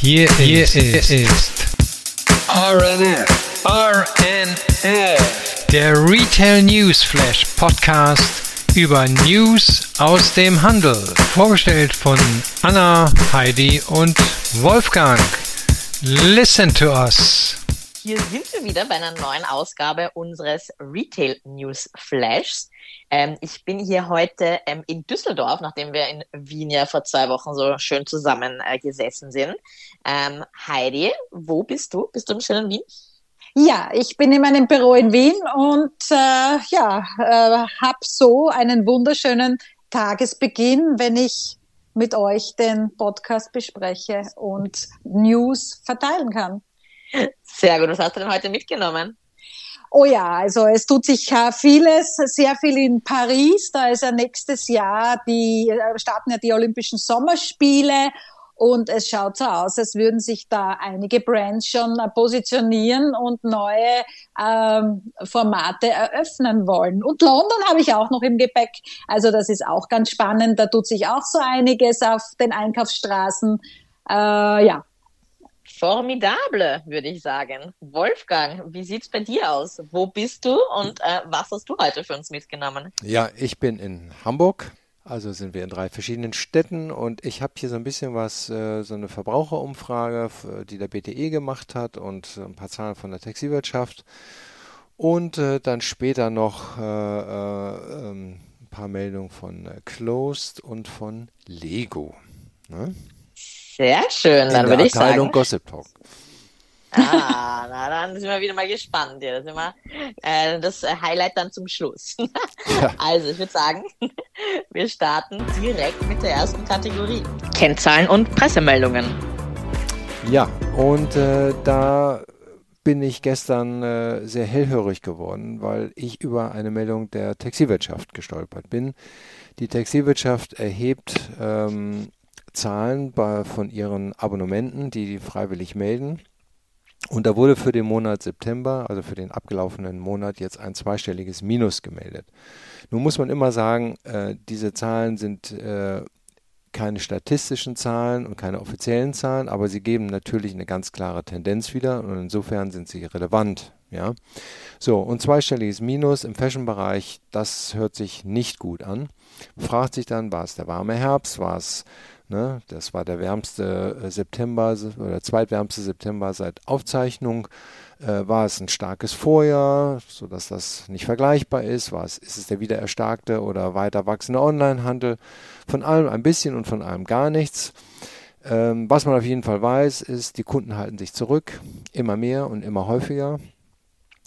Hier, hier ist, ist RNF, RNF, der Retail News Flash Podcast über News aus dem Handel. Vorgestellt von Anna, Heidi und Wolfgang. Listen to us. Hier sind wir wieder bei einer neuen Ausgabe unseres Retail News Flashs. Ähm, ich bin hier heute ähm, in Düsseldorf, nachdem wir in Wien ja vor zwei Wochen so schön zusammen äh, gesessen sind. Ähm, Heidi, wo bist du? Bist du im schönen Wien? Ja, ich bin in meinem Büro in Wien und äh, ja, äh, habe so einen wunderschönen Tagesbeginn, wenn ich mit euch den Podcast bespreche und News verteilen kann. Sehr gut. Was hast du denn heute mitgenommen? Oh ja, also es tut sich vieles, sehr viel in Paris. Da ist ja nächstes Jahr die äh, starten ja die Olympischen Sommerspiele und es schaut so aus, als würden sich da einige Brands schon positionieren und neue ähm, Formate eröffnen wollen. Und London habe ich auch noch im Gepäck. Also das ist auch ganz spannend. Da tut sich auch so einiges auf den Einkaufsstraßen. Äh, ja, Formidable, würde ich sagen. Wolfgang, wie sieht's bei dir aus? Wo bist du und äh, was hast du heute für uns mitgenommen? Ja, ich bin in Hamburg. Also sind wir in drei verschiedenen Städten und ich habe hier so ein bisschen was, äh, so eine Verbraucherumfrage, die der BTE gemacht hat und ein paar Zahlen von der Textilwirtschaft und äh, dann später noch äh, äh ähm, ein paar Meldungen von Closed und von Lego. Ne? Sehr schön, dann würde ich sagen. Abteilung Gossip Talk. Ah, na dann sind wir wieder mal gespannt. Ja, das ist immer äh, das Highlight dann zum Schluss. Ja. Also ich würde sagen, wir starten direkt mit der ersten Kategorie. Kennzahlen und Pressemeldungen. Ja, und äh, da bin ich gestern äh, sehr hellhörig geworden, weil ich über eine Meldung der Textilwirtschaft gestolpert bin. Die Textilwirtschaft erhebt ähm, Zahlen bei, von ihren Abonnementen, die, die freiwillig melden. Und da wurde für den Monat September, also für den abgelaufenen Monat, jetzt ein zweistelliges Minus gemeldet. Nun muss man immer sagen, äh, diese Zahlen sind äh, keine statistischen Zahlen und keine offiziellen Zahlen, aber sie geben natürlich eine ganz klare Tendenz wieder und insofern sind sie relevant. Ja, so und zweistelliges Minus im Fashion-Bereich, das hört sich nicht gut an. Man fragt sich dann, war es der warme Herbst, war es Ne? Das war der wärmste äh, September oder zweitwärmste September seit Aufzeichnung. Äh, war es ein starkes Vorjahr, sodass das nicht vergleichbar ist? War es, ist es der wieder erstarkte oder weiter wachsende Onlinehandel? Von allem ein bisschen und von allem gar nichts. Ähm, was man auf jeden Fall weiß, ist, die Kunden halten sich zurück, immer mehr und immer häufiger.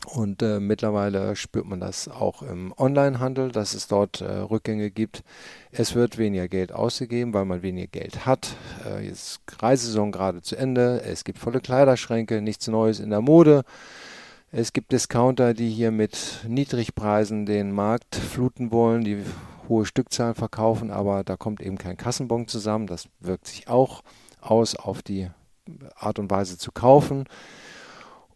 Und äh, mittlerweile spürt man das auch im Onlinehandel, dass es dort äh, Rückgänge gibt. Es wird weniger Geld ausgegeben, weil man weniger Geld hat. Äh, jetzt Reisesaison gerade zu Ende. Es gibt volle Kleiderschränke, nichts Neues in der Mode. Es gibt Discounter, die hier mit Niedrigpreisen den Markt fluten wollen, die hohe Stückzahlen verkaufen, aber da kommt eben kein Kassenbon zusammen. Das wirkt sich auch aus auf die Art und Weise zu kaufen.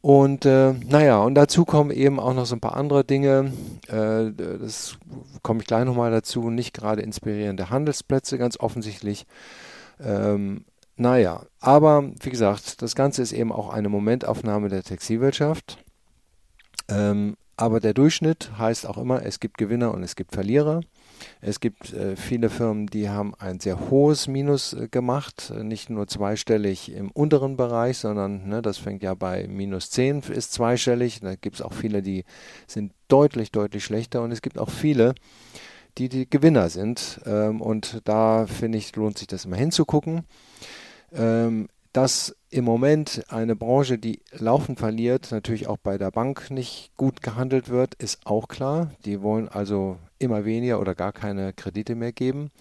Und äh, naja, und dazu kommen eben auch noch so ein paar andere Dinge. Äh, das komme ich gleich nochmal dazu. Nicht gerade inspirierende Handelsplätze, ganz offensichtlich. Ähm, naja, aber wie gesagt, das Ganze ist eben auch eine Momentaufnahme der Textilwirtschaft. Ähm, aber der Durchschnitt heißt auch immer, es gibt Gewinner und es gibt Verlierer. Es gibt äh, viele Firmen, die haben ein sehr hohes Minus äh, gemacht, äh, nicht nur zweistellig im unteren Bereich, sondern ne, das fängt ja bei minus 10 ist zweistellig. Da gibt es auch viele, die sind deutlich, deutlich schlechter und es gibt auch viele, die die Gewinner sind. Ähm, und da finde ich, lohnt sich das immer hinzugucken. Ähm, dass im Moment eine Branche, die laufend verliert, natürlich auch bei der Bank nicht gut gehandelt wird, ist auch klar. Die wollen also immer weniger oder gar keine Kredite mehr geben.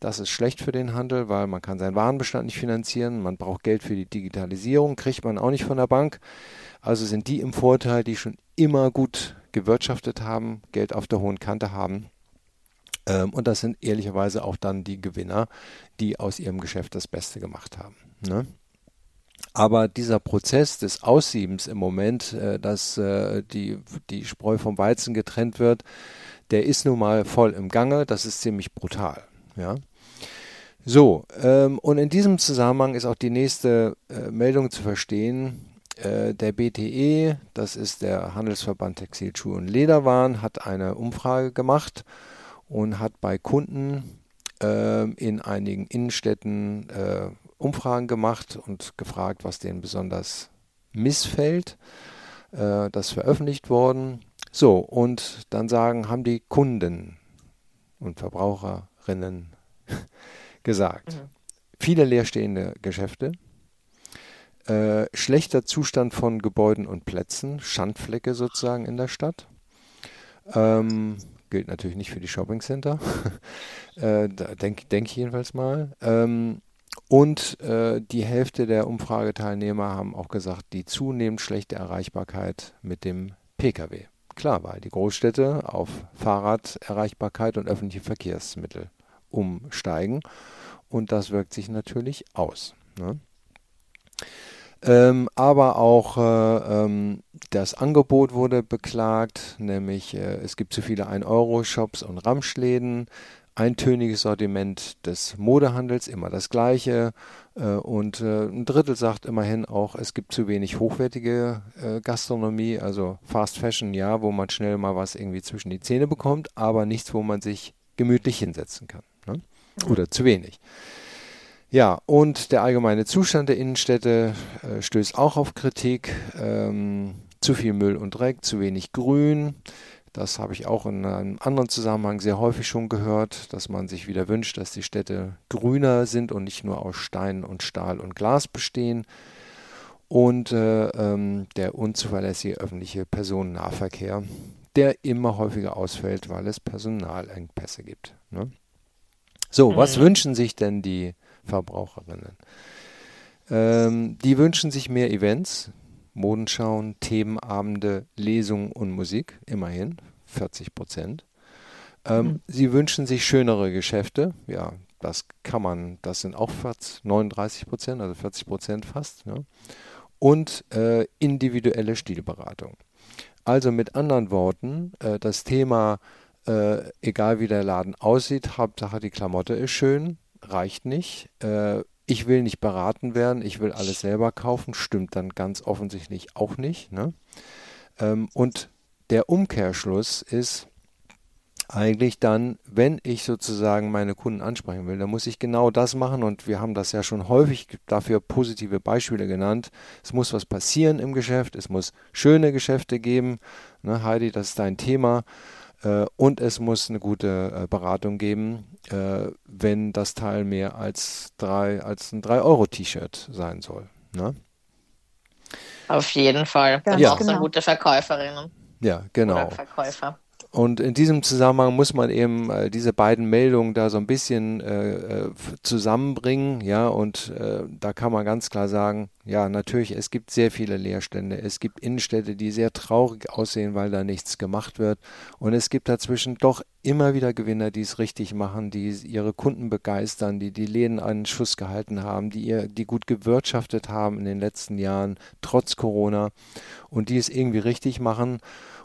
Das ist schlecht für den Handel, weil man kann seinen Warenbestand nicht finanzieren, man braucht Geld für die Digitalisierung, kriegt man auch nicht von der Bank. Also sind die im Vorteil, die schon immer gut gewirtschaftet haben, Geld auf der hohen Kante haben. Ähm, und das sind ehrlicherweise auch dann die Gewinner, die aus ihrem Geschäft das Beste gemacht haben. Ne? Aber dieser Prozess des Aussiebens im Moment, äh, dass äh, die, die Spreu vom Weizen getrennt wird, der ist nun mal voll im Gange. Das ist ziemlich brutal. Ja. So, ähm, und in diesem Zusammenhang ist auch die nächste äh, Meldung zu verstehen. Äh, der BTE, das ist der Handelsverband Textil, Schuhe und Lederwaren, hat eine Umfrage gemacht und hat bei Kunden äh, in einigen Innenstädten äh, Umfragen gemacht und gefragt, was denen besonders missfällt. Äh, das veröffentlicht worden. So, und dann sagen, haben die Kunden und Verbraucherinnen gesagt. Mhm. Viele leerstehende Geschäfte, äh, schlechter Zustand von Gebäuden und Plätzen, Schandflecke sozusagen in der Stadt. Ähm, gilt natürlich nicht für die Shoppingcenter, äh, denke denk ich jedenfalls mal. Ähm, und äh, die Hälfte der Umfrageteilnehmer haben auch gesagt, die zunehmend schlechte Erreichbarkeit mit dem Pkw. Klar, weil die Großstädte auf Fahrraderreichbarkeit und öffentliche Verkehrsmittel umsteigen und das wirkt sich natürlich aus. Ne? Ähm, aber auch äh, ähm, das Angebot wurde beklagt, nämlich äh, es gibt zu viele 1-Euro-Shops und Ramschläden, eintöniges Sortiment des Modehandels, immer das gleiche. Äh, und äh, ein Drittel sagt immerhin auch, es gibt zu wenig hochwertige äh, Gastronomie, also Fast Fashion, ja, wo man schnell mal was irgendwie zwischen die Zähne bekommt, aber nichts, wo man sich gemütlich hinsetzen kann. Ne? Oder zu wenig. Ja, und der allgemeine Zustand der Innenstädte äh, stößt auch auf Kritik. Ähm, zu viel Müll und Dreck, zu wenig Grün. Das habe ich auch in einem anderen Zusammenhang sehr häufig schon gehört, dass man sich wieder wünscht, dass die Städte grüner sind und nicht nur aus Stein und Stahl und Glas bestehen. Und äh, ähm, der unzuverlässige öffentliche Personennahverkehr, der immer häufiger ausfällt, weil es Personalengpässe gibt. Ne? So, was mhm. wünschen sich denn die Verbraucherinnen. Ähm, die wünschen sich mehr Events, Modenschauen, Themenabende, Lesungen und Musik, immerhin 40 Prozent. Ähm, mhm. Sie wünschen sich schönere Geschäfte, ja, das kann man, das sind auch 40, 39 Prozent, also 40 Prozent fast. Ja. Und äh, individuelle Stilberatung. Also mit anderen Worten, äh, das Thema, äh, egal wie der Laden aussieht, Hauptsache die Klamotte ist schön, reicht nicht. Ich will nicht beraten werden, ich will alles selber kaufen, stimmt dann ganz offensichtlich auch nicht. Ne? Ähm, und der Umkehrschluss ist eigentlich dann, wenn ich sozusagen meine Kunden ansprechen will, dann muss ich genau das machen und wir haben das ja schon häufig dafür positive Beispiele genannt. Es muss was passieren im Geschäft, es muss schöne Geschäfte geben. Ne, Heidi, das ist dein Thema. Äh, und es muss eine gute äh, Beratung geben, äh, wenn das Teil mehr als, drei, als ein 3-Euro-T-Shirt sein soll. Ne? Auf jeden Fall. Ganz ja. auch genau. so gute Verkäuferinnen. Ja, genau. Oder Verkäufer. Und in diesem Zusammenhang muss man eben äh, diese beiden Meldungen da so ein bisschen äh, zusammenbringen, ja, und äh, da kann man ganz klar sagen, ja, natürlich, es gibt sehr viele Leerstände. Es gibt Innenstädte, die sehr traurig aussehen, weil da nichts gemacht wird. Und es gibt dazwischen doch immer wieder Gewinner, die es richtig machen, die ihre Kunden begeistern, die die Läden einen Schuss gehalten haben, die ihr, die gut gewirtschaftet haben in den letzten Jahren, trotz Corona, und die es irgendwie richtig machen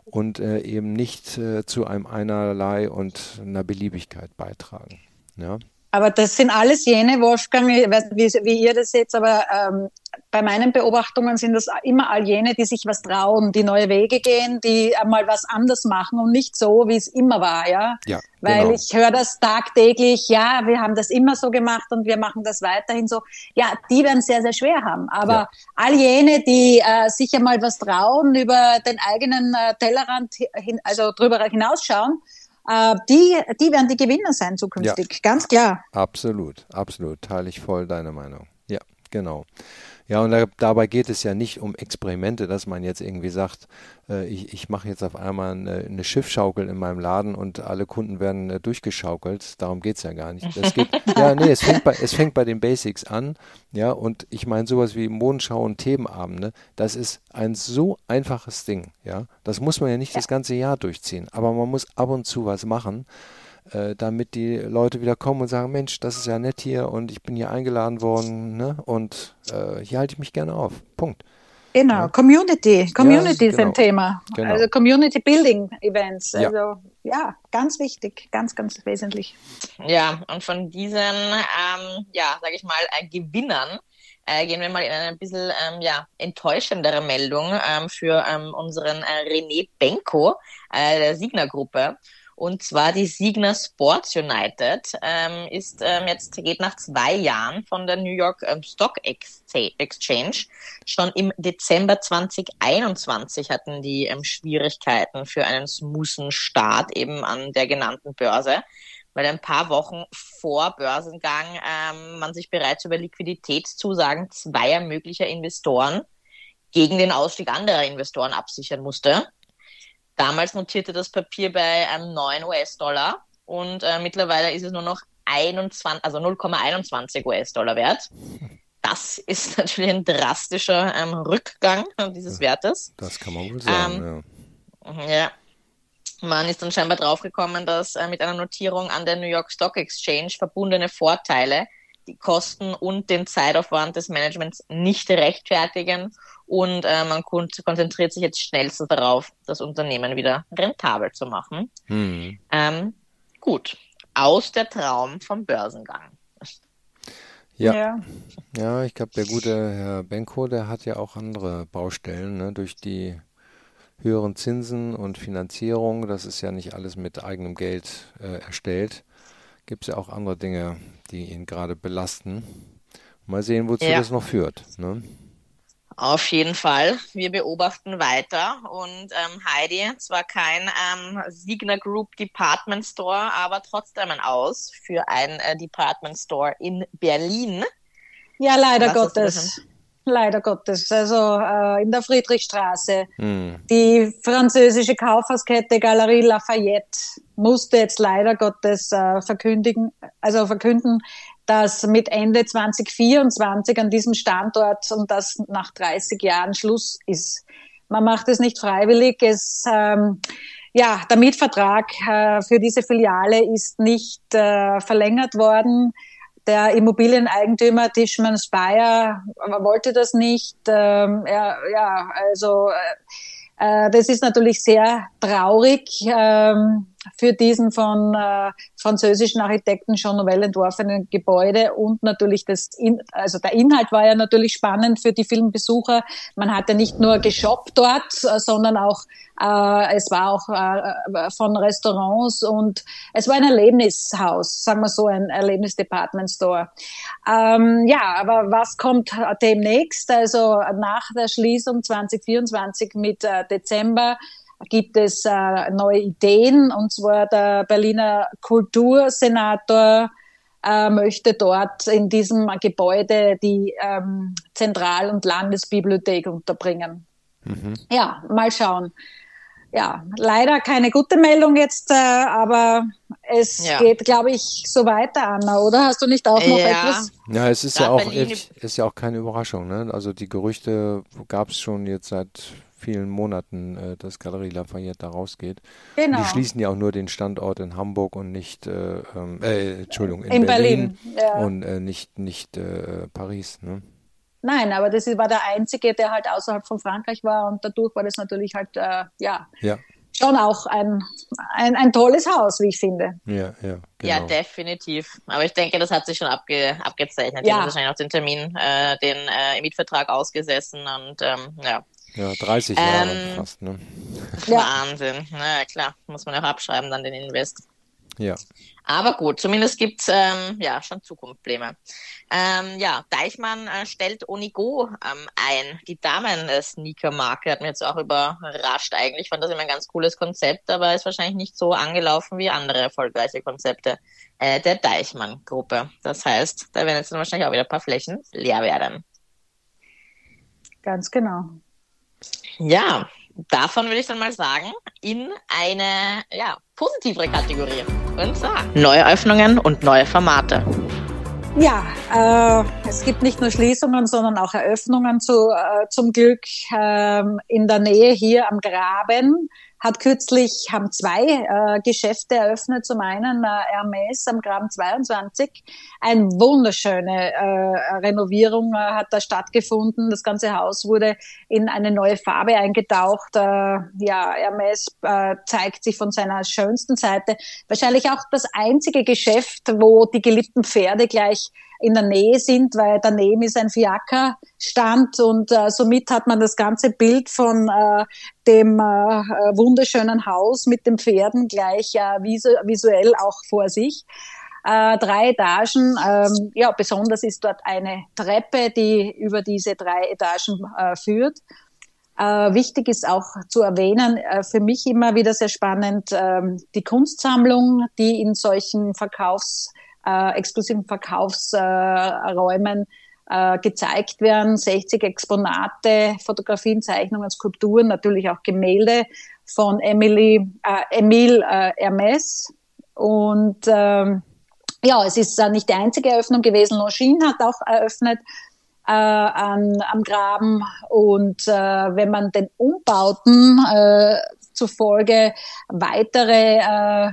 und äh, eben nicht äh, zu einem Einerlei und einer Beliebigkeit beitragen. Ja. Aber das sind alles jene, Wolfgang, ich weiß nicht, wie, wie ihr das seht, aber ähm, bei meinen Beobachtungen sind das immer all jene, die sich was trauen, die neue Wege gehen, die einmal was anders machen und nicht so, wie es immer war, ja. ja Weil genau. ich höre das tagtäglich, ja, wir haben das immer so gemacht und wir machen das weiterhin so. Ja, die werden sehr, sehr schwer haben. Aber ja. all jene, die äh, sich einmal was trauen, über den eigenen äh, Tellerrand hin, also drüber hinausschauen, die, die werden die Gewinner sein zukünftig, ja. ganz klar. Absolut, absolut, teile ich voll deine Meinung. Ja, genau. Ja, und da, dabei geht es ja nicht um Experimente, dass man jetzt irgendwie sagt, äh, ich, ich mache jetzt auf einmal eine, eine, Schiffschaukel in meinem Laden und alle Kunden werden äh, durchgeschaukelt. Darum geht es ja gar nicht. Es geht, ja, nee, es fängt, bei, es fängt bei den Basics an. Ja, und ich meine, sowas wie Mondschau und Themenabende, das ist ein so einfaches Ding. Ja, das muss man ja nicht ja. das ganze Jahr durchziehen, aber man muss ab und zu was machen äh, damit die Leute wieder kommen und sagen, Mensch, das ist ja nett hier und ich bin hier eingeladen worden ne? und äh, hier halte ich mich gerne auf. Punkt. Genau, Ja. Community. Community Ja, ist ein genau. Thema. Genau. Also Community Building Events. Ja. Also ja, ganz wichtig, ganz, ganz wesentlich. Ja, und von diesen, ähm, ja, sage ich mal, äh, Gewinnern äh, gehen wir mal in eine ein bisschen ähm, ja, enttäuschendere Meldung ähm, für ähm, unseren äh, René Benko äh, der Signa-Gruppe. Und zwar die Signa Sports United ähm, ist ähm, jetzt geht nach zwei Jahren von der New York ähm, Stock Excha- Exchange. Schon im Dezember 2021 hatten die ähm, Schwierigkeiten für einen smoothen Start eben an der genannten Börse weil ein paar Wochen vor Börsengang ähm, man sich bereits über Liquiditätszusagen zweier möglicher Investoren gegen den Ausstieg anderer Investoren absichern musste. Damals notierte das Papier bei ähm, 9 US-Dollar und äh, mittlerweile ist es nur noch 21, also 0,21 US-Dollar wert. Das ist natürlich ein drastischer ähm, Rückgang dieses Wertes. Das kann man wohl sagen, Ähm, Ja. Man ist dann scheinbar draufgekommen, dass äh, mit einer Notierung an der New York Stock Exchange verbundene Vorteile die Kosten und den Zeitaufwand des Managements nicht rechtfertigen und äh, man kon konzentriert sich jetzt schnellstens darauf, das Unternehmen wieder rentabel zu machen. ja. Hm. Ähm, gut, aus der Traum vom Börsengang. Ja. Ja, ich glaube, der gute Herr Benko, der hat ja auch andere Baustellen, ne? Durch die höheren Zinsen und Finanzierung, das ist ja nicht alles mit eigenem Geld äh, erstellt, gibt es ja auch andere Dinge, die ihn gerade belasten. Mal sehen, wozu Ja. das noch führt. Ne? Auf jeden Fall. Wir beobachten weiter und ähm, Heidi, zwar kein ähm, Signa Group Department Store, aber trotzdem ein Aus für ein äh, Department Store in Berlin. Ja, leider Was Gottes. Leider Gottes. Also äh, in der Friedrichstraße. Hm. Die französische Kaufhauskette Galerie Lafayette musste jetzt leider Gottes äh, verkündigen, also verkünden, dass mit Ende 2024 an diesem Standort und das nach 30 Jahren Schluss ist. Man macht es nicht freiwillig. Es, ähm, ja, der Mietvertrag äh, für diese Filiale ist nicht äh, verlängert worden. Der Immobilieneigentümer Tischmann Speyer wollte das nicht. Ähm, er, ja, also äh, äh, das ist natürlich sehr traurig ähm, für diesen von äh, französischen Architekten Jean Nouvel entworfenen Gebäude und natürlich das, in, also der Inhalt war ja natürlich spannend für die vielen Besucher. Man hatte nicht nur geshoppt dort, äh, sondern auch äh, es war auch äh, von Restaurants und es war ein Erlebnishaus, sagen wir so, ein Erlebnis-Department Store. Ähm, ja, aber was kommt demnächst? Also nach der Schließung 2024 mit äh, Dezember gibt es äh, neue Ideen und zwar der Berliner Kultursenator äh, möchte dort in diesem Gebäude die ähm, Zentral- und Landesbibliothek unterbringen. Mhm. Ja, mal schauen. Ja, leider keine gute Meldung jetzt, äh, aber es Ja. geht, glaube ich, so weiter, Anna, oder? Hast du nicht auch noch Ja. etwas? Ja, es ist Da ja auch ist ja auch keine Überraschung. Ne? Also die Gerüchte gab es schon jetzt seit vielen Monaten, äh, dass Galerie Lafayette da rausgeht. Und Genau. die schließen ja auch nur den Standort in Hamburg und nicht, äh, ähm, äh, Entschuldigung, in, In Berlin, Berlin, ja. und äh, nicht, nicht äh, Paris. Ne? Nein, aber das war der einzige, der halt außerhalb von Frankreich war und dadurch war das natürlich halt, äh, ja, Ja, schon auch ein, ein, ein tolles Haus, wie ich finde. ja, ja. Ja, Genau. definitiv. Aber ich denke, das hat sich schon abge abgezeichnet. Die Ja. haben wahrscheinlich auch den Termin, äh, den äh, Mietvertrag ausgesessen und ähm, ja, ja, 30 Jahre Ähm, fast. Ne? Ja. Wahnsinn. Na ja, klar, muss man auch abschreiben, dann den Invest. Ja. Aber gut, zumindest gibt's ähm, ja schon Zukunftspläne. Ähm, ja, Deichmann äh, stellt Onigo ähm, ein. Die Damen-Sneaker-Marke hat mich jetzt auch überrascht eigentlich. Ich fand das immer ein ganz cooles Konzept, aber ist wahrscheinlich nicht so angelaufen wie andere erfolgreiche Konzepte äh, der Deichmann-Gruppe. Das heißt, da werden jetzt dann wahrscheinlich auch wieder ein paar Flächen leer werden. Ganz genau. Ja, davon würde ich dann mal sagen, in eine ja, positivere Kategorie. Und zwar neue Öffnungen und neue Formate. Ja, äh, es gibt nicht nur Schließungen, sondern auch Eröffnungen zu, äh, zum Glück. Ähm, in der Nähe hier am Graben hat kürzlich, haben zwei äh, Geschäfte eröffnet. Zum einen äh, Hermes am Graben 22. Eine wunderschöne äh, Renovierung äh, hat da stattgefunden. Das ganze Haus wurde in eine neue Farbe eingetaucht. Äh, ja, Hermes äh, zeigt sich von seiner schönsten Seite. Wahrscheinlich auch das einzige Geschäft, wo die geliebten Pferde gleich in der Nähe sind, weil daneben ist ein Fiaker-Stand und äh, somit hat man das ganze Bild von äh, dem äh, wunderschönen Haus mit den Pferden gleich äh, visu visuell auch vor sich. Äh, drei Etagen. Ähm, ja, besonders ist dort eine Treppe, die über diese drei Etagen äh, führt. Äh, wichtig ist auch zu erwähnen, äh, für mich immer wieder sehr spannend, ähm, die Kunstsammlung, die in solchen Verkaufs, äh, exklusiven Verkaufsräumen äh, gezeigt werden. 60 Exponate, Fotografien, Zeichnungen, Skulpturen, natürlich auch Gemälde von Emily, äh, Emile äh, Hermes. Und ähm, ja, es ist äh, nicht die einzige Eröffnung gewesen. Longines hat auch eröffnet äh, an, am Graben. Und äh, wenn man den Umbauten äh, zufolge weitere äh,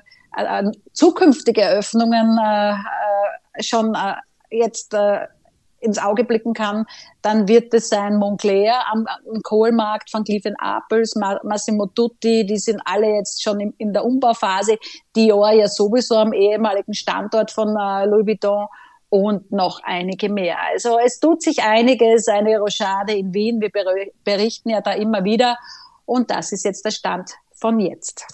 zukünftige Eröffnungen äh, äh, schon äh, jetzt äh, ins Auge blicken kann, dann wird es sein Montclair am, am Kohlmarkt von Cliff Apples, Massimo Tutti, die sind alle jetzt schon in, in der Umbauphase. Dior ja sowieso am ehemaligen Standort von äh, Louis Vuitton und noch einige mehr. Also es tut sich einiges, eine Rochade in Wien. Wir berichten ja da immer wieder. Und das ist jetzt der Stand von jetzt.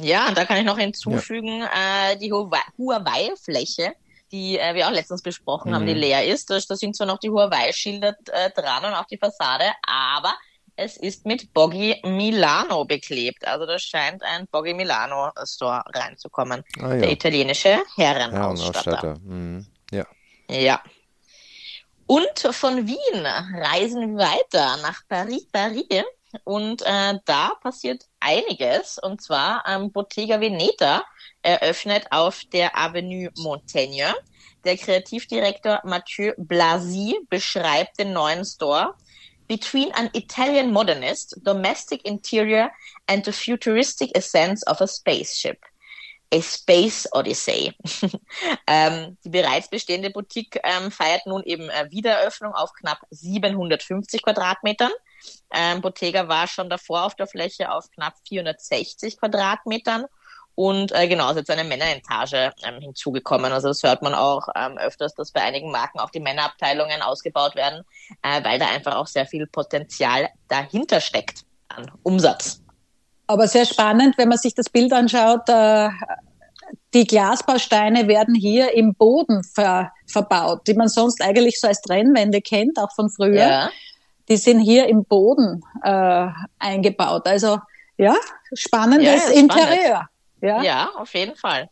Ja, und da kann ich noch hinzufügen, ja. äh, die Huawei-Fläche, die äh, wir auch letztens besprochen mhm. haben, die mhm. leer ist. Da, da sind zwar noch die Huawei-Schilder äh, dran und auch die Fassade, aber es ist mit Boggy Milano beklebt. Also da scheint ein Boggy Milano Store reinzukommen. Ah, ja. Der italienische Herrenausstatter. Mhm. Ja. Ja. Und von Wien reisen wir weiter nach Paris, Paris. Und äh, da passiert einiges. Und zwar ähm, Bottega Veneta eröffnet auf der Avenue Montaigne. Der Kreativdirektor Mathieu Blasi beschreibt den neuen Store between an Italian modernist, domestic interior and the futuristic essence of a spaceship. A Space Odyssey. ähm, die bereits bestehende Boutique ähm, feiert nun eben äh, Wiedereröffnung auf knapp 750 Quadratmetern. Ähm, Bottega war schon davor auf der Fläche auf knapp 460 Quadratmetern und äh, genau, ist jetzt eine Männerentage ähm, hinzugekommen. Also das hört man auch ähm, öfters, dass bei einigen Marken auch die Männerabteilungen ausgebaut werden, äh, weil da einfach auch sehr viel Potenzial dahinter steckt an Umsatz. Aber sehr spannend, wenn man sich das Bild anschaut. Äh, die Glasbausteine werden hier im Boden ver verbaut, die man sonst eigentlich so als Trennwände kennt, auch von früher. Ja. Die sind hier im Boden äh, eingebaut. Also ja, spannendes ja, ja, Interieur. Spannend. Ja, ja auf jeden Fall.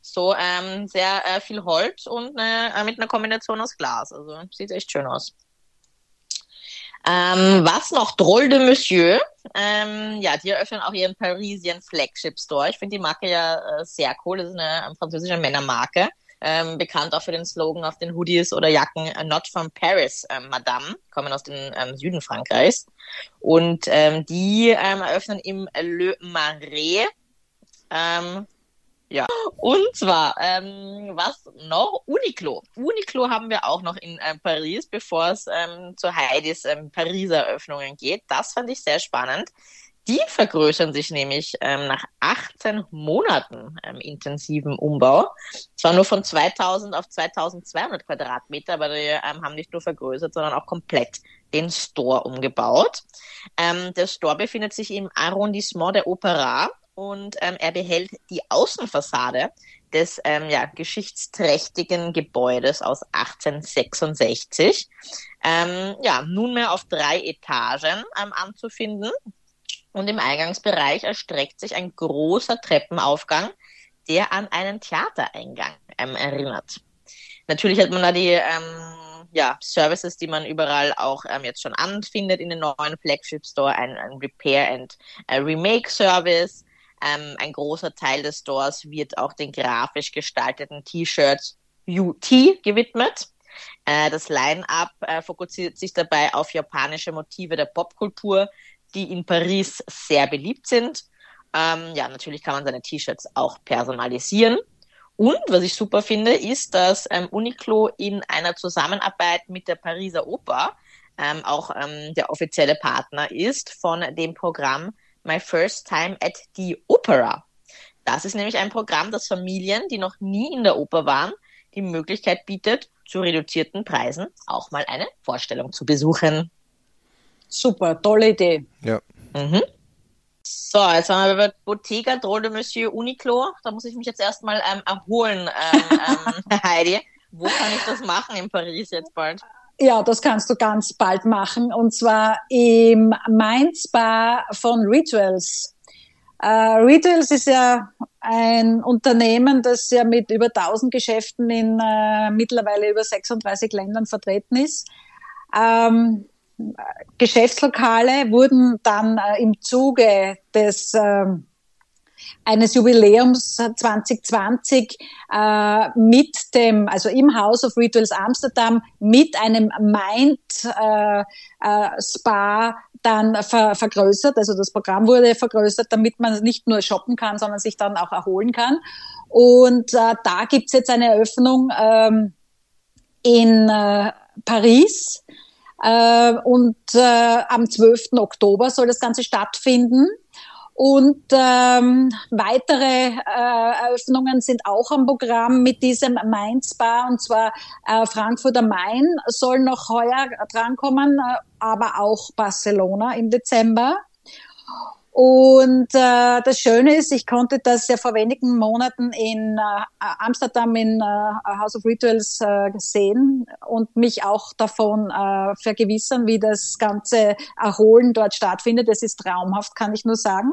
So ähm, sehr äh, viel Holz und äh, mit einer Kombination aus Glas. Also sieht echt schön aus. Ähm, was noch? Drôle de Monsieur. Ähm, ja, die eröffnen auch ihren Parisian Flagship Store. Ich finde die Marke ja äh, sehr cool. Das ist eine ähm, französische Männermarke. Ähm, bekannt auch für den Slogan auf den Hoodies oder Jacken Not from Paris, ähm, Madame, kommen aus dem ähm, Süden Frankreichs. Und ähm, die ähm, eröffnen im Le Marais ähm, ja, und zwar, ähm, was noch? Uniqlo. Uniqlo haben wir auch noch in äh, Paris, bevor es ähm, zu Heidis ähm, Pariser Eröffnungen geht. Das fand ich sehr spannend. Die vergrößern sich nämlich ähm, nach 18 Monaten ähm, intensiven Umbau. Zwar nur von 2000 auf 2200 Quadratmeter, aber die ähm, haben nicht nur vergrößert, sondern auch komplett den Store umgebaut. Ähm, der Store befindet sich im Arrondissement der Opera und ähm, er behält die Außenfassade des ähm, ja, geschichtsträchtigen Gebäudes aus 1866. Ähm, ja, nunmehr auf drei Etagen ähm, anzufinden. Und im Eingangsbereich erstreckt sich ein großer Treppenaufgang, der an einen Theatereingang ähm, erinnert. Natürlich hat man da die ähm, ja, Services, die man überall auch ähm, jetzt schon anfindet in den neuen Flagship Store, ein, ein Repair and äh, Remake Service, ähm, ein großer Teil des Stores wird auch den grafisch gestalteten T-Shirts UT gewidmet. Äh, das Line-up äh, fokussiert sich dabei auf japanische Motive der Popkultur, die in Paris sehr beliebt sind. Ähm, ja, natürlich kann man seine T-Shirts auch personalisieren. Und was ich super finde, ist, dass ähm, Uniqlo in einer Zusammenarbeit mit der Pariser Oper ähm, auch ähm, der offizielle Partner ist von dem Programm My First Time at the Opera. Das ist nämlich ein Programm, das Familien, die noch nie in der Oper waren, die Möglichkeit bietet, zu reduzierten Preisen auch mal eine Vorstellung zu besuchen. Super, tolle Idee. Ja. Mhm. So, jetzt haben wir bei Bottega Drôle de Monsieur Uniqlo. Da muss ich mich jetzt erstmal ähm, erholen, ähm, ähm, Heidi. Wo kann ich das machen in Paris jetzt bald? Ja, das kannst du ganz bald machen und zwar im Mainz Bar von Rituals. Äh, Rituals ist ja ein Unternehmen, das ja mit über 1000 Geschäften in äh, mittlerweile über 36 Ländern vertreten ist. Ähm, Geschäftslokale wurden dann äh, im Zuge des ähm, eines Jubiläums 2020 äh, mit dem, also im House of Rituals Amsterdam mit einem Mind äh, äh, Spa dann ver vergrößert. Also das Programm wurde vergrößert, damit man nicht nur shoppen kann, sondern sich dann auch erholen kann. Und äh, da gibt's jetzt eine Eröffnung ähm, in äh, Paris. Äh, und äh, am 12. Oktober soll das Ganze stattfinden. Und ähm, weitere äh, Eröffnungen sind auch am Programm mit diesem Mainz Bar und zwar äh, Frankfurt am Main soll noch heuer drankommen, äh, aber auch Barcelona im Dezember. Und äh, das Schöne ist, ich konnte das ja vor wenigen Monaten in äh, Amsterdam in äh, House of Rituals äh, sehen und mich auch davon äh, vergewissern, wie das ganze Erholen dort stattfindet. Es ist traumhaft, kann ich nur sagen.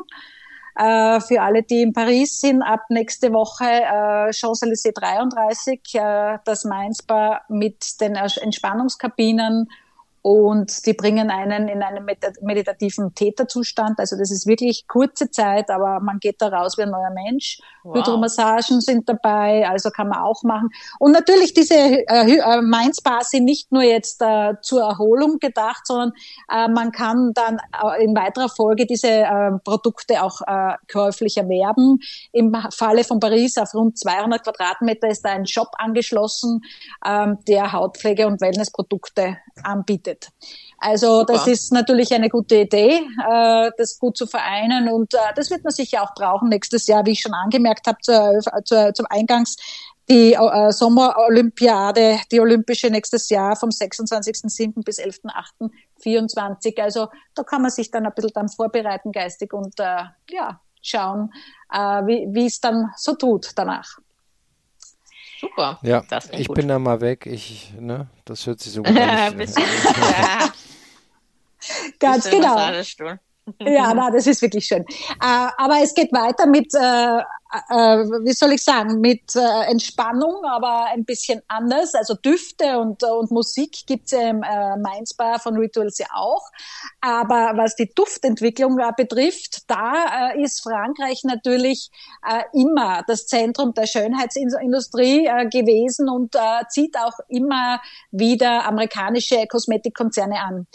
Äh, für alle, die in Paris sind, ab nächste Woche äh, Champs-Élysées 33, äh, das Mainz-Bar mit den Entspannungskabinen und die bringen einen in einen meditativen Täterzustand. Also das ist wirklich kurze Zeit, aber man geht da raus wie ein neuer Mensch. Wow. Hydromassagen sind dabei, also kann man auch machen. Und natürlich diese äh, äh Mindspas sind nicht nur jetzt äh, zur Erholung gedacht, sondern äh, man kann dann äh, in weiterer Folge diese äh, Produkte auch äh, käuflich erwerben. Im Falle von Paris auf rund 200 Quadratmeter ist da ein Shop angeschlossen, äh, der Hautpflege und Wellnessprodukte anbietet anbietet. Also Super. das ist natürlich eine gute Idee, äh, das gut zu vereinen und äh, das wird man sicher auch brauchen nächstes Jahr, wie ich schon angemerkt habe zur, zur, zum Eingangs die äh, Sommerolympiade, die olympische nächstes Jahr vom 26.07. bis 11.08.24. Also da kann man sich dann ein bisschen dann vorbereiten geistig und äh, ja, schauen, äh, wie es dann so tut danach. Super. Ja, ich gut. bin da mal weg. Ich, ne, das hört sich so gut an. Ganz genau. Ja, na, das ist wirklich schön. Äh, aber es geht weiter mit äh, äh, wie soll ich sagen, mit Entspannung, aber ein bisschen anders. Also Düfte und, und Musik gibt's ja im Mainz Bar von Rituals ja auch. Aber was die Duftentwicklung betrifft, da ist Frankreich natürlich immer das Zentrum der Schönheitsindustrie gewesen und zieht auch immer wieder amerikanische Kosmetikkonzerne an.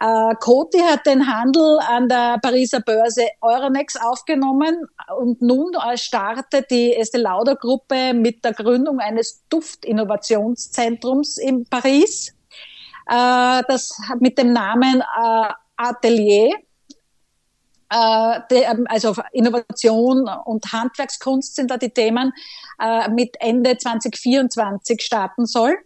Äh, Coty hat den Handel an der Pariser Börse Euronext aufgenommen und nun startet die Estée Lauder Gruppe mit der Gründung eines Duftinnovationszentrums in Paris. Äh, das mit dem Namen äh, Atelier. Äh, ähm, also Innovation und Handwerkskunst sind da die Themen, äh, mit Ende 2024 starten soll.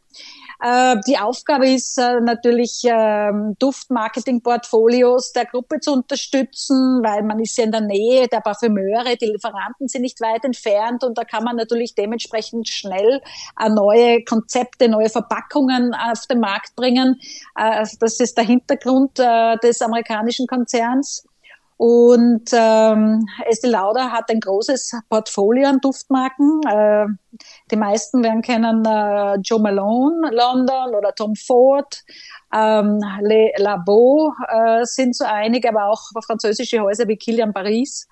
Äh, die Aufgabe ist äh, natürlich, ähm, Duftmarketing-Portfolios der Gruppe zu unterstützen, weil man ist ja in der Nähe der Parfümeure, die Lieferanten sind nicht weit entfernt und da kann man natürlich dementsprechend schnell äh, neue Konzepte, neue Verpackungen auf den Markt bringen. Das ist der Hintergrund des amerikanischen Konzerns. Und ähm, Estee Lauder hat ein großes Portfolio an Duftmarken. Äh, die meisten werden kennen äh, Joe Malone London oder Tom Ford. Ähm, Le Labo äh, sind so einige, aber auch französische Häuser wie Kilian Paris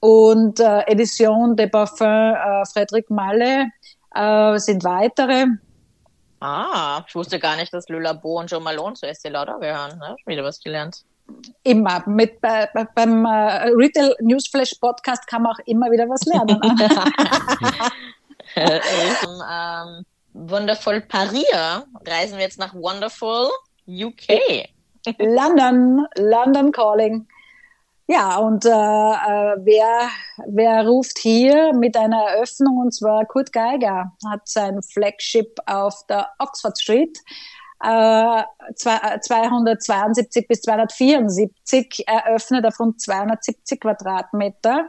und äh, Edition de Parfum äh, Frédéric Malle äh, sind weitere. Ah, ich wusste gar nicht, dass Le Labo und Joe Malone zu Estee Lauder gehören. Ne? Wieder was gelernt. Immer. Mit, bei, beim äh, Retail Newsflash Podcast kann man auch immer wieder was lernen. ähm, Wonderful Paris reisen wir jetzt nach Wonderful UK. London, London Calling. Ja, und äh, äh, wer, wer ruft hier mit einer Eröffnung, und zwar Kurt Geiger, hat sein Flagship auf der Oxford Street äh, 272 äh, bis 274 eröffnet auf rund 270 Quadratmeter.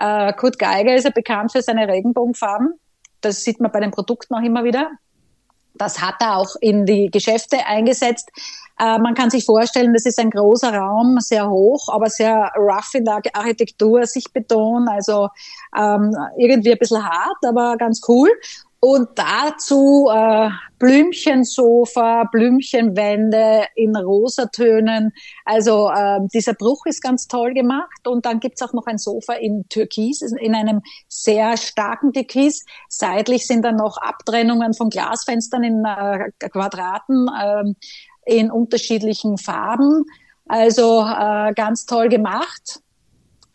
Äh, Kurt Geiger ist ja bekannt für seine Regenbogenfarben. Das sieht man bei den Produkten auch immer wieder. Das hat er auch in die Geschäfte eingesetzt. Äh, man kann sich vorstellen, das ist ein großer Raum, sehr hoch, aber sehr rough in der Architektur, sich Beton, also ähm, irgendwie ein bisschen hart, aber ganz cool. Und dazu äh, Blümchensofa, Blümchenwände in Rosatönen. Also äh, dieser Bruch ist ganz toll gemacht. Und dann gibt's auch noch ein Sofa in Türkis, in einem sehr starken Türkis. Seitlich sind dann noch Abtrennungen von Glasfenstern in äh, Quadraten äh, in unterschiedlichen Farben. Also äh, ganz toll gemacht.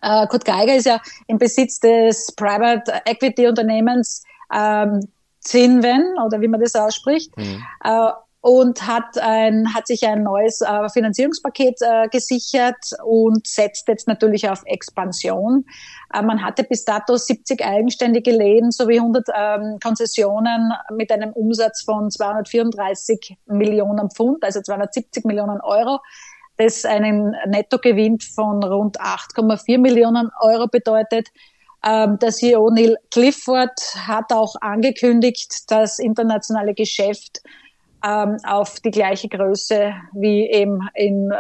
Äh, Kurt Geiger ist ja im Besitz des Private Equity Unternehmens ähm, Zinven oder wie man das ausspricht. Mhm. Äh, und hat, ein, hat sich ein neues äh, Finanzierungspaket äh, gesichert und setzt jetzt natürlich auf Expansion. Äh, man hatte bis dato 70 eigenständige Läden sowie 100 ähm, Konzessionen mit einem Umsatz von 234 Millionen Pfund, also 270 Millionen Euro das einen Nettogewinn von rund 8,4 Millionen Euro bedeutet. Ähm, der CEO Neil Clifford hat auch angekündigt, das internationale Geschäft ähm, auf die gleiche Größe wie eben in,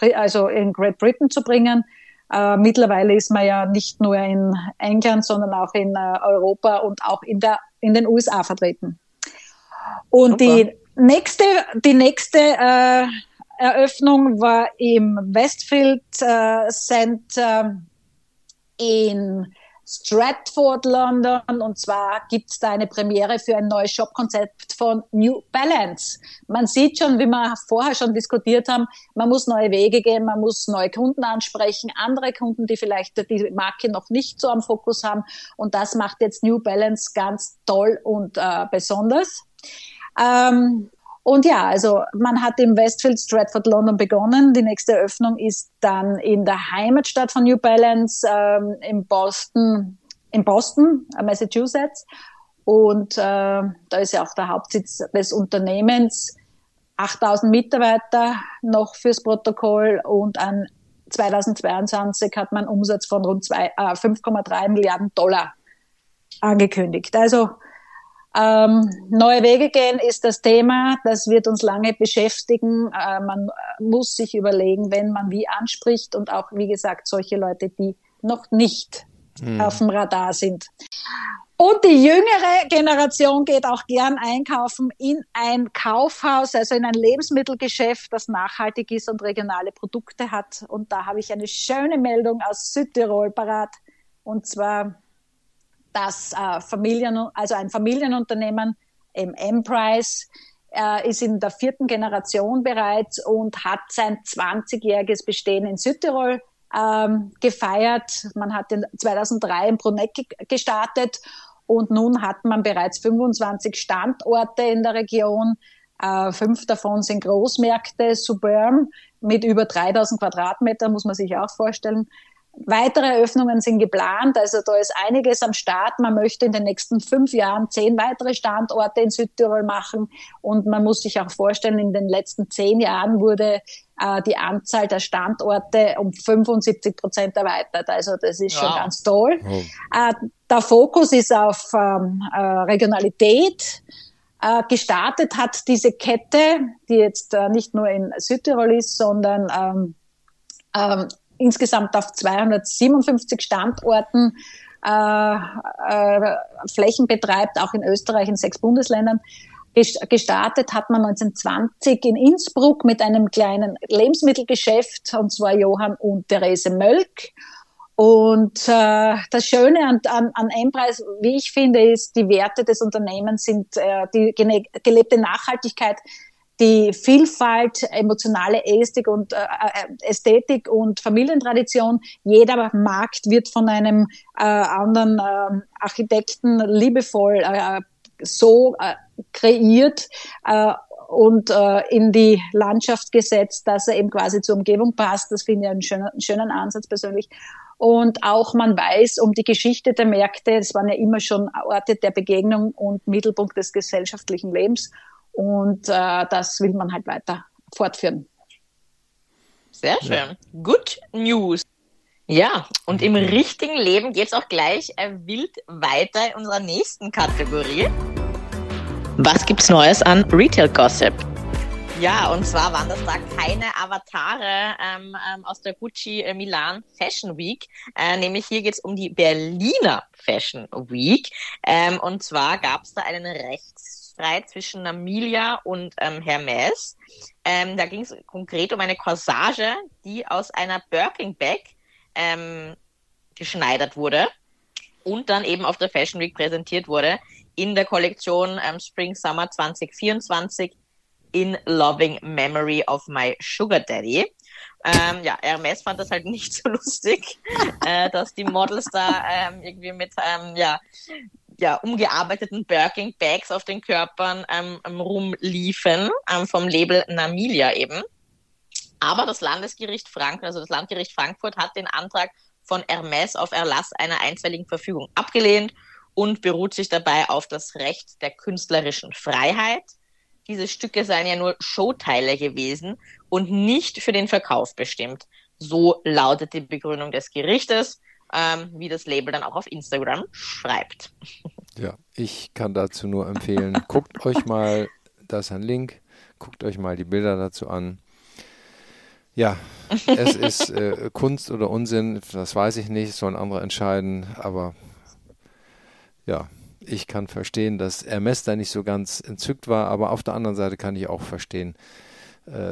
äh, also in Great Britain zu bringen. Äh, mittlerweile ist man ja nicht nur in England, sondern auch in äh, Europa und auch in, der, in den USA vertreten. Und Super. die nächste, die nächste äh, Eröffnung war im Westfield äh, Center in Stratford, London. Und zwar gibt es da eine Premiere für ein neues Shop-Konzept von New Balance. Man sieht schon, wie wir vorher schon diskutiert haben, man muss neue Wege gehen, man muss neue Kunden ansprechen, andere Kunden, die vielleicht die Marke noch nicht so am Fokus haben. Und das macht jetzt New Balance ganz toll und äh, besonders. Ähm, und ja, also man hat im Westfield Stratford London begonnen. Die nächste Eröffnung ist dann in der Heimatstadt von New Balance ähm, in Boston, in Boston, äh, Massachusetts. Und äh, da ist ja auch der Hauptsitz des Unternehmens. 8000 Mitarbeiter noch fürs Protokoll und an 2022 hat man Umsatz von rund äh, 5,3 Milliarden Dollar angekündigt. Also ähm, neue Wege gehen ist das Thema, das wird uns lange beschäftigen. Äh, man muss sich überlegen, wenn man wie anspricht und auch, wie gesagt, solche Leute, die noch nicht mhm. auf dem Radar sind. Und die jüngere Generation geht auch gern einkaufen in ein Kaufhaus, also in ein Lebensmittelgeschäft, das nachhaltig ist und regionale Produkte hat. Und da habe ich eine schöne Meldung aus Südtirol parat. Und zwar dass äh, Familien, also ein Familienunternehmen im Emprise äh, ist in der vierten Generation bereits und hat sein 20-jähriges Bestehen in Südtirol ähm, gefeiert. Man hat in 2003 in Bruneck gestartet und nun hat man bereits 25 Standorte in der Region. Äh, fünf davon sind Großmärkte, Suburban mit über 3000 Quadratmeter, muss man sich auch vorstellen. Weitere Eröffnungen sind geplant, also da ist einiges am Start. Man möchte in den nächsten fünf Jahren zehn weitere Standorte in Südtirol machen und man muss sich auch vorstellen, in den letzten zehn Jahren wurde äh, die Anzahl der Standorte um 75 Prozent erweitert. Also das ist wow. schon ganz toll. Oh. Äh, der Fokus ist auf ähm, äh, Regionalität. Äh, gestartet hat diese Kette, die jetzt äh, nicht nur in Südtirol ist, sondern ähm, ähm, insgesamt auf 257 Standorten äh, äh, Flächen betreibt, auch in Österreich in sechs Bundesländern. Gestartet hat man 1920 in Innsbruck mit einem kleinen Lebensmittelgeschäft, und zwar Johann und Therese Mölk. Und äh, das Schöne an, an, an M-Preis, wie ich finde, ist, die Werte des Unternehmens sind äh, die gelebte Nachhaltigkeit die Vielfalt, emotionale Ästhetik und äh, Ästhetik und Familientradition. Jeder Markt wird von einem äh, anderen äh, Architekten liebevoll äh, so äh, kreiert äh, und äh, in die Landschaft gesetzt, dass er eben quasi zur Umgebung passt. Das finde ich einen schönen, schönen Ansatz persönlich. Und auch man weiß um die Geschichte der Märkte. Es waren ja immer schon Orte der Begegnung und Mittelpunkt des gesellschaftlichen Lebens. Und äh, das will man halt weiter fortführen. Sehr schön. Ja. Good News. Ja, und im richtigen Leben geht es auch gleich äh, wild weiter in unserer nächsten Kategorie. Was gibt's Neues an Retail Gossip? Ja, und zwar waren das da keine Avatare ähm, ähm, aus der Gucci äh, Milan Fashion Week. Äh, nämlich hier geht's um die Berliner Fashion Week. Ähm, und zwar gab's da einen Rechtsstreit zwischen Namilia und ähm, Hermes. Ähm, da ging's konkret um eine Corsage, die aus einer Birking Bag ähm, geschneidert wurde und dann eben auf der Fashion Week präsentiert wurde in der Kollektion ähm, Spring Summer 2024 in Loving Memory of My Sugar Daddy. Ähm, ja, Hermes fand das halt nicht so lustig, äh, dass die Models da ähm, irgendwie mit ähm, ja, ja, umgearbeiteten Birking Bags auf den Körpern ähm, rumliefen, ähm, vom Label Namilia eben. Aber das Landesgericht Frankfurt, also das Landgericht Frankfurt hat den Antrag von Hermes auf Erlass einer einstweiligen Verfügung abgelehnt und beruht sich dabei auf das Recht der künstlerischen Freiheit. Diese Stücke seien ja nur Showteile gewesen und nicht für den Verkauf bestimmt. So lautet die Begründung des Gerichtes, ähm, wie das Label dann auch auf Instagram schreibt. Ja, ich kann dazu nur empfehlen, guckt euch mal, da ist ein Link, guckt euch mal die Bilder dazu an. Ja, es ist äh, Kunst oder Unsinn, das weiß ich nicht, sollen andere entscheiden, aber ja, ich kann verstehen, dass Hermes da nicht so ganz entzückt war, aber auf der anderen Seite kann ich auch verstehen,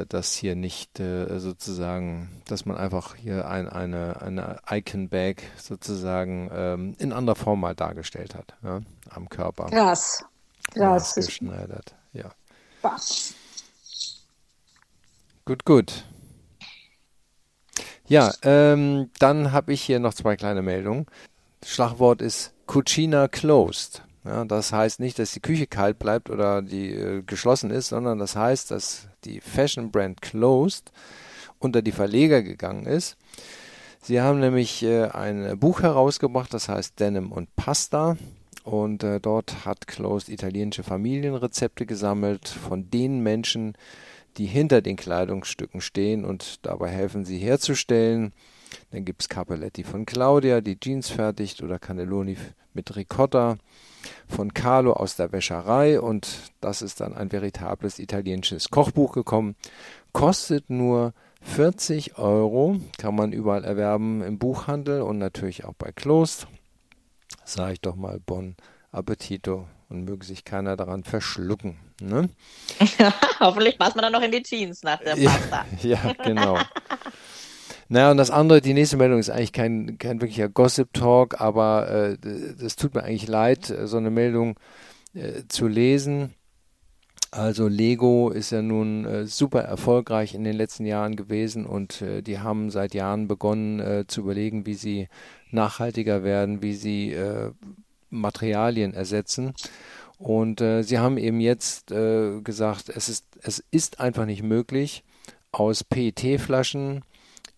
dass hier nicht äh, sozusagen, dass man einfach hier ein, eine, eine Icon-Bag sozusagen ähm, in anderer Form mal dargestellt hat, ja, am Körper. Krass. Krass. Geschneidert, ja. Was? Gut, gut. Ja, ähm, dann habe ich hier noch zwei kleine Meldungen. Schlagwort ist Cucina Closed. Ja, das heißt nicht, dass die Küche kalt bleibt oder die äh, geschlossen ist, sondern das heißt, dass die Fashion Brand Closed unter die Verleger gegangen ist. Sie haben nämlich äh, ein Buch herausgebracht, das heißt Denim und Pasta. Und äh, dort hat Closed italienische Familienrezepte gesammelt von den Menschen, die hinter den Kleidungsstücken stehen und dabei helfen, sie herzustellen. Dann gibt es Capelletti von Claudia, die Jeans fertigt, oder Cannelloni mit Ricotta von Carlo aus der Wäscherei. Und das ist dann ein veritables italienisches Kochbuch gekommen. Kostet nur 40 Euro, kann man überall erwerben im Buchhandel und natürlich auch bei Klost. Sage ich doch mal Bon Appetito und möge sich keiner daran verschlucken. Ne? Hoffentlich passt man dann noch in die Jeans nach der Pasta. ja, ja genau. Naja, und das andere, die nächste Meldung ist eigentlich kein, kein wirklicher Gossip-Talk, aber äh, das tut mir eigentlich leid, so eine Meldung äh, zu lesen. Also Lego ist ja nun äh, super erfolgreich in den letzten Jahren gewesen und äh, die haben seit Jahren begonnen äh, zu überlegen, wie sie nachhaltiger werden, wie sie äh, Materialien ersetzen. Und äh, sie haben eben jetzt äh, gesagt, es ist, es ist einfach nicht möglich, aus PET-Flaschen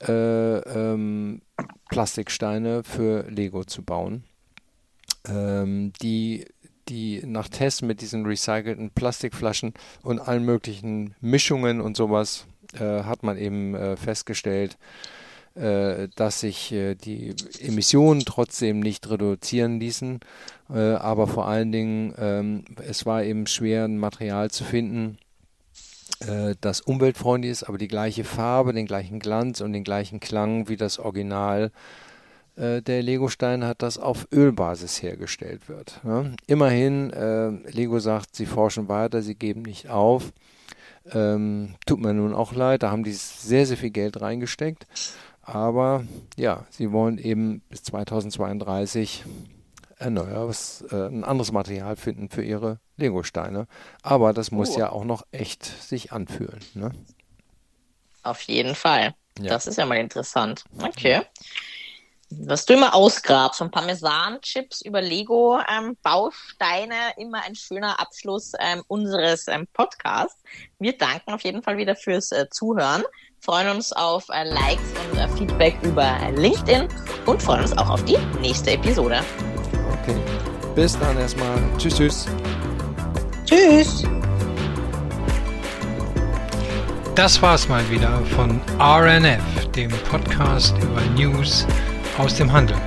äh, ähm, Plastiksteine für Lego zu bauen. Ähm, die, die nach Tests mit diesen recycelten Plastikflaschen und allen möglichen Mischungen und sowas äh, hat man eben äh, festgestellt, äh, dass sich äh, die Emissionen trotzdem nicht reduzieren ließen, äh, aber vor allen Dingen ähm, es war eben schwer, ein Material zu finden, äh, das umweltfreundlich ist, aber die gleiche Farbe, den gleichen Glanz und den gleichen Klang wie das Original äh, der Lego-Stein hat, das auf Ölbasis hergestellt wird. Ne? Immerhin, äh, Lego sagt, sie forschen weiter, sie geben nicht auf. Ähm, tut mir nun auch leid, da haben die sehr, sehr viel Geld reingesteckt. Aber ja, sie wollen eben bis 2032 erneuerbares, äh, ein anderes Material finden für ihre Lego-Steine. Aber das muss Oh. ja auch noch echt sich anfühlen. Ne? Auf jeden Fall. Ja. Das ist ja mal interessant. Okay. Was du immer ausgrabst, von Parmesan-Chips über Lego-Bausteine, immer ein schöner Abschluss ähm, unseres ähm, Podcasts. Wir danken auf jeden Fall wieder fürs äh, Zuhören, freuen uns auf äh, Likes und äh, Feedback über LinkedIn und freuen uns auch auf die nächste Episode. Okay. Bis dann erstmal. Tschüss, tschüss. Tschüss. Das war's mal wieder von RNF, dem Podcast über News aus dem Handel.